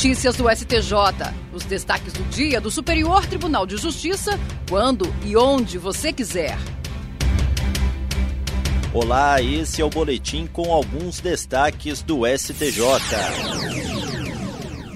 Notícias do STJ. Os destaques do dia do Superior Tribunal de Justiça, quando e onde você quiser. Olá, esse é o boletim com alguns destaques do STJ.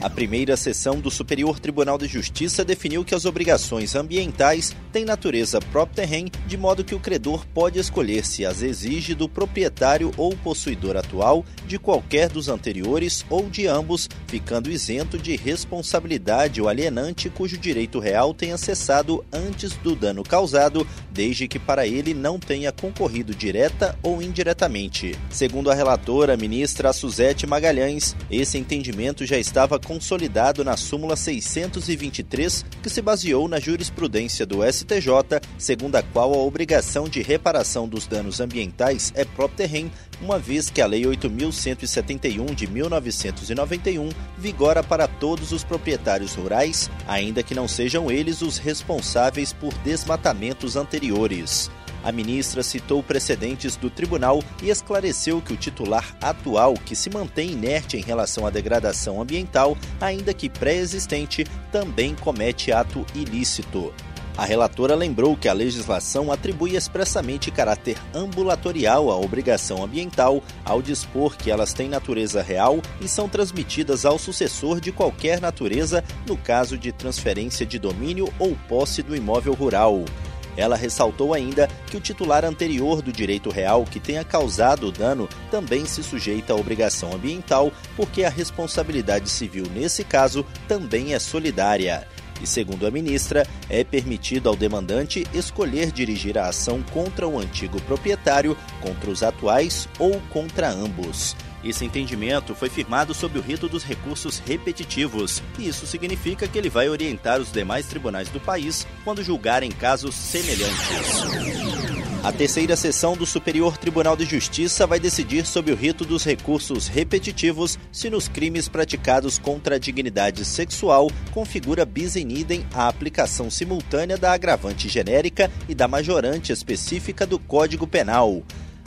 A primeira sessão do Superior Tribunal de Justiça definiu que as obrigações ambientais têm natureza própria terreno, de modo que o credor pode escolher se as exige do proprietário ou possuidor atual, de qualquer dos anteriores ou de ambos, ficando isento de responsabilidade o alienante cujo direito real tenha cessado antes do dano causado, desde que para ele não tenha concorrido direta ou indiretamente. Segundo a relatora, ministra Suzete Magalhães, esse entendimento já estava consolidado na súmula 623, que se baseou na jurisprudência do STJ, segundo a qual a obrigação de reparação dos danos ambientais é próprio terreno, uma vez que a Lei 8171 de 1991 vigora para todos os proprietários rurais, ainda que não sejam eles os responsáveis por desmatamentos anteriores. A ministra citou precedentes do tribunal e esclareceu que o titular atual, que se mantém inerte em relação à degradação ambiental, ainda que pré-existente, também comete ato ilícito. A relatora lembrou que a legislação atribui expressamente caráter ambulatorial à obrigação ambiental ao dispor que elas têm natureza real e são transmitidas ao sucessor de qualquer natureza no caso de transferência de domínio ou posse do imóvel rural. Ela ressaltou ainda que o titular anterior do direito real que tenha causado o dano também se sujeita à obrigação ambiental, porque a responsabilidade civil nesse caso também é solidária. E segundo a ministra, é permitido ao demandante escolher dirigir a ação contra o antigo proprietário, contra os atuais ou contra ambos. Esse entendimento foi firmado sob o rito dos recursos repetitivos, e isso significa que ele vai orientar os demais tribunais do país quando julgarem casos semelhantes. A terceira sessão do Superior Tribunal de Justiça vai decidir sobre o rito dos recursos repetitivos se nos crimes praticados contra a dignidade sexual configura bis in idem a aplicação simultânea da agravante genérica e da majorante específica do Código Penal.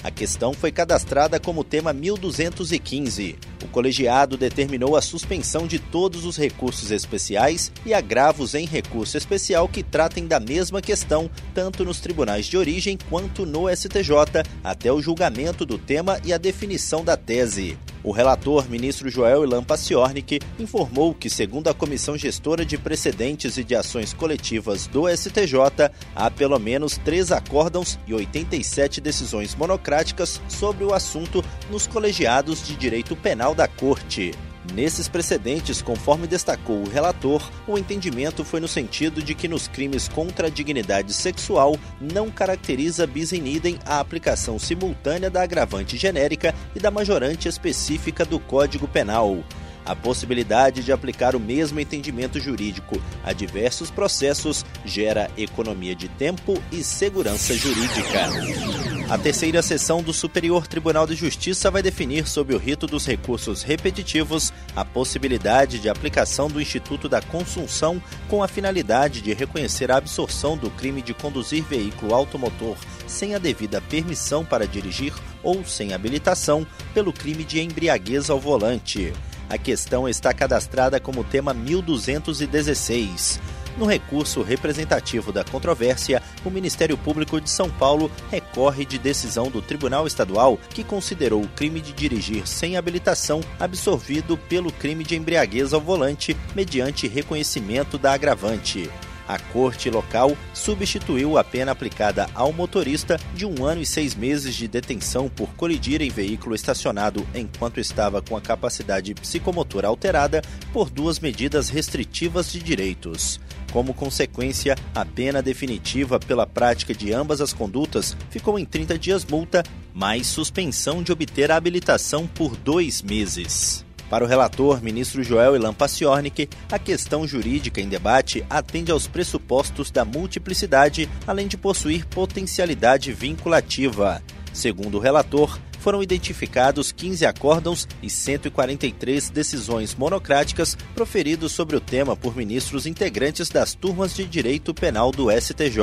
A questão foi cadastrada como tema 1215. O colegiado determinou a suspensão de todos os recursos especiais e agravos em recurso especial que tratem da mesma questão, tanto nos tribunais de origem quanto no STJ, até o julgamento do tema e a definição da tese. O relator, ministro Joel Ilan Paciornik, informou que, segundo a Comissão Gestora de Precedentes e de Ações Coletivas do STJ, há pelo menos três acórdãos e 87 decisões monocráticas sobre o assunto nos colegiados de direito penal da Corte. Nesses precedentes, conforme destacou o relator, o entendimento foi no sentido de que nos crimes contra a dignidade sexual não caracteriza bis in idem a aplicação simultânea da agravante genérica e da majorante específica do Código Penal. A possibilidade de aplicar o mesmo entendimento jurídico a diversos processos gera economia de tempo e segurança jurídica. A terceira sessão do Superior Tribunal de Justiça vai definir, sob o rito dos recursos repetitivos, a possibilidade de aplicação do Instituto da Consunção com a finalidade de reconhecer a absorção do crime de conduzir veículo automotor sem a devida permissão para dirigir ou sem habilitação pelo crime de embriaguez ao volante. A questão está cadastrada como tema 1216. No recurso representativo da controvérsia, o Ministério Público de São Paulo recorre de decisão do Tribunal Estadual que considerou o crime de dirigir sem habilitação absorvido pelo crime de embriaguez ao volante mediante reconhecimento da agravante. A corte local substituiu a pena aplicada ao motorista de um ano e seis meses de detenção por colidir em veículo estacionado enquanto estava com a capacidade psicomotora alterada por duas medidas restritivas de direitos. Como consequência, a pena definitiva pela prática de ambas as condutas ficou em 30 dias multa, mais suspensão de obter a habilitação por dois meses. Para o relator, ministro Joel Ilan Paciornik, a questão jurídica em debate atende aos pressupostos da multiplicidade, além de possuir potencialidade vinculativa. Segundo o relator, foram identificados 15 acórdãos e 143 decisões monocráticas proferidos sobre o tema por ministros integrantes das turmas de direito penal do STJ.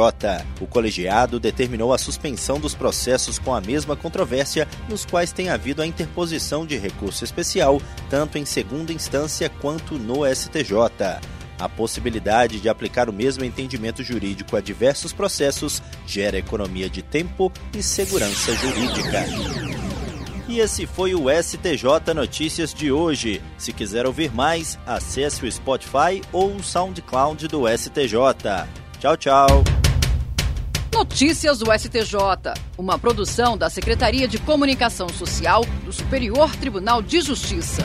O colegiado determinou a suspensão dos processos com a mesma controvérsia, nos quais tem havido a interposição de recurso especial, tanto em segunda instância quanto no STJ. A possibilidade de aplicar o mesmo entendimento jurídico a diversos processos gera economia de tempo e segurança jurídica. E esse foi o STJ Notícias de hoje. Se quiser ouvir mais, acesse o Spotify ou o SoundCloud do STJ. Tchau, tchau. Notícias do STJ, uma produção da Secretaria de Comunicação Social do Superior Tribunal de Justiça.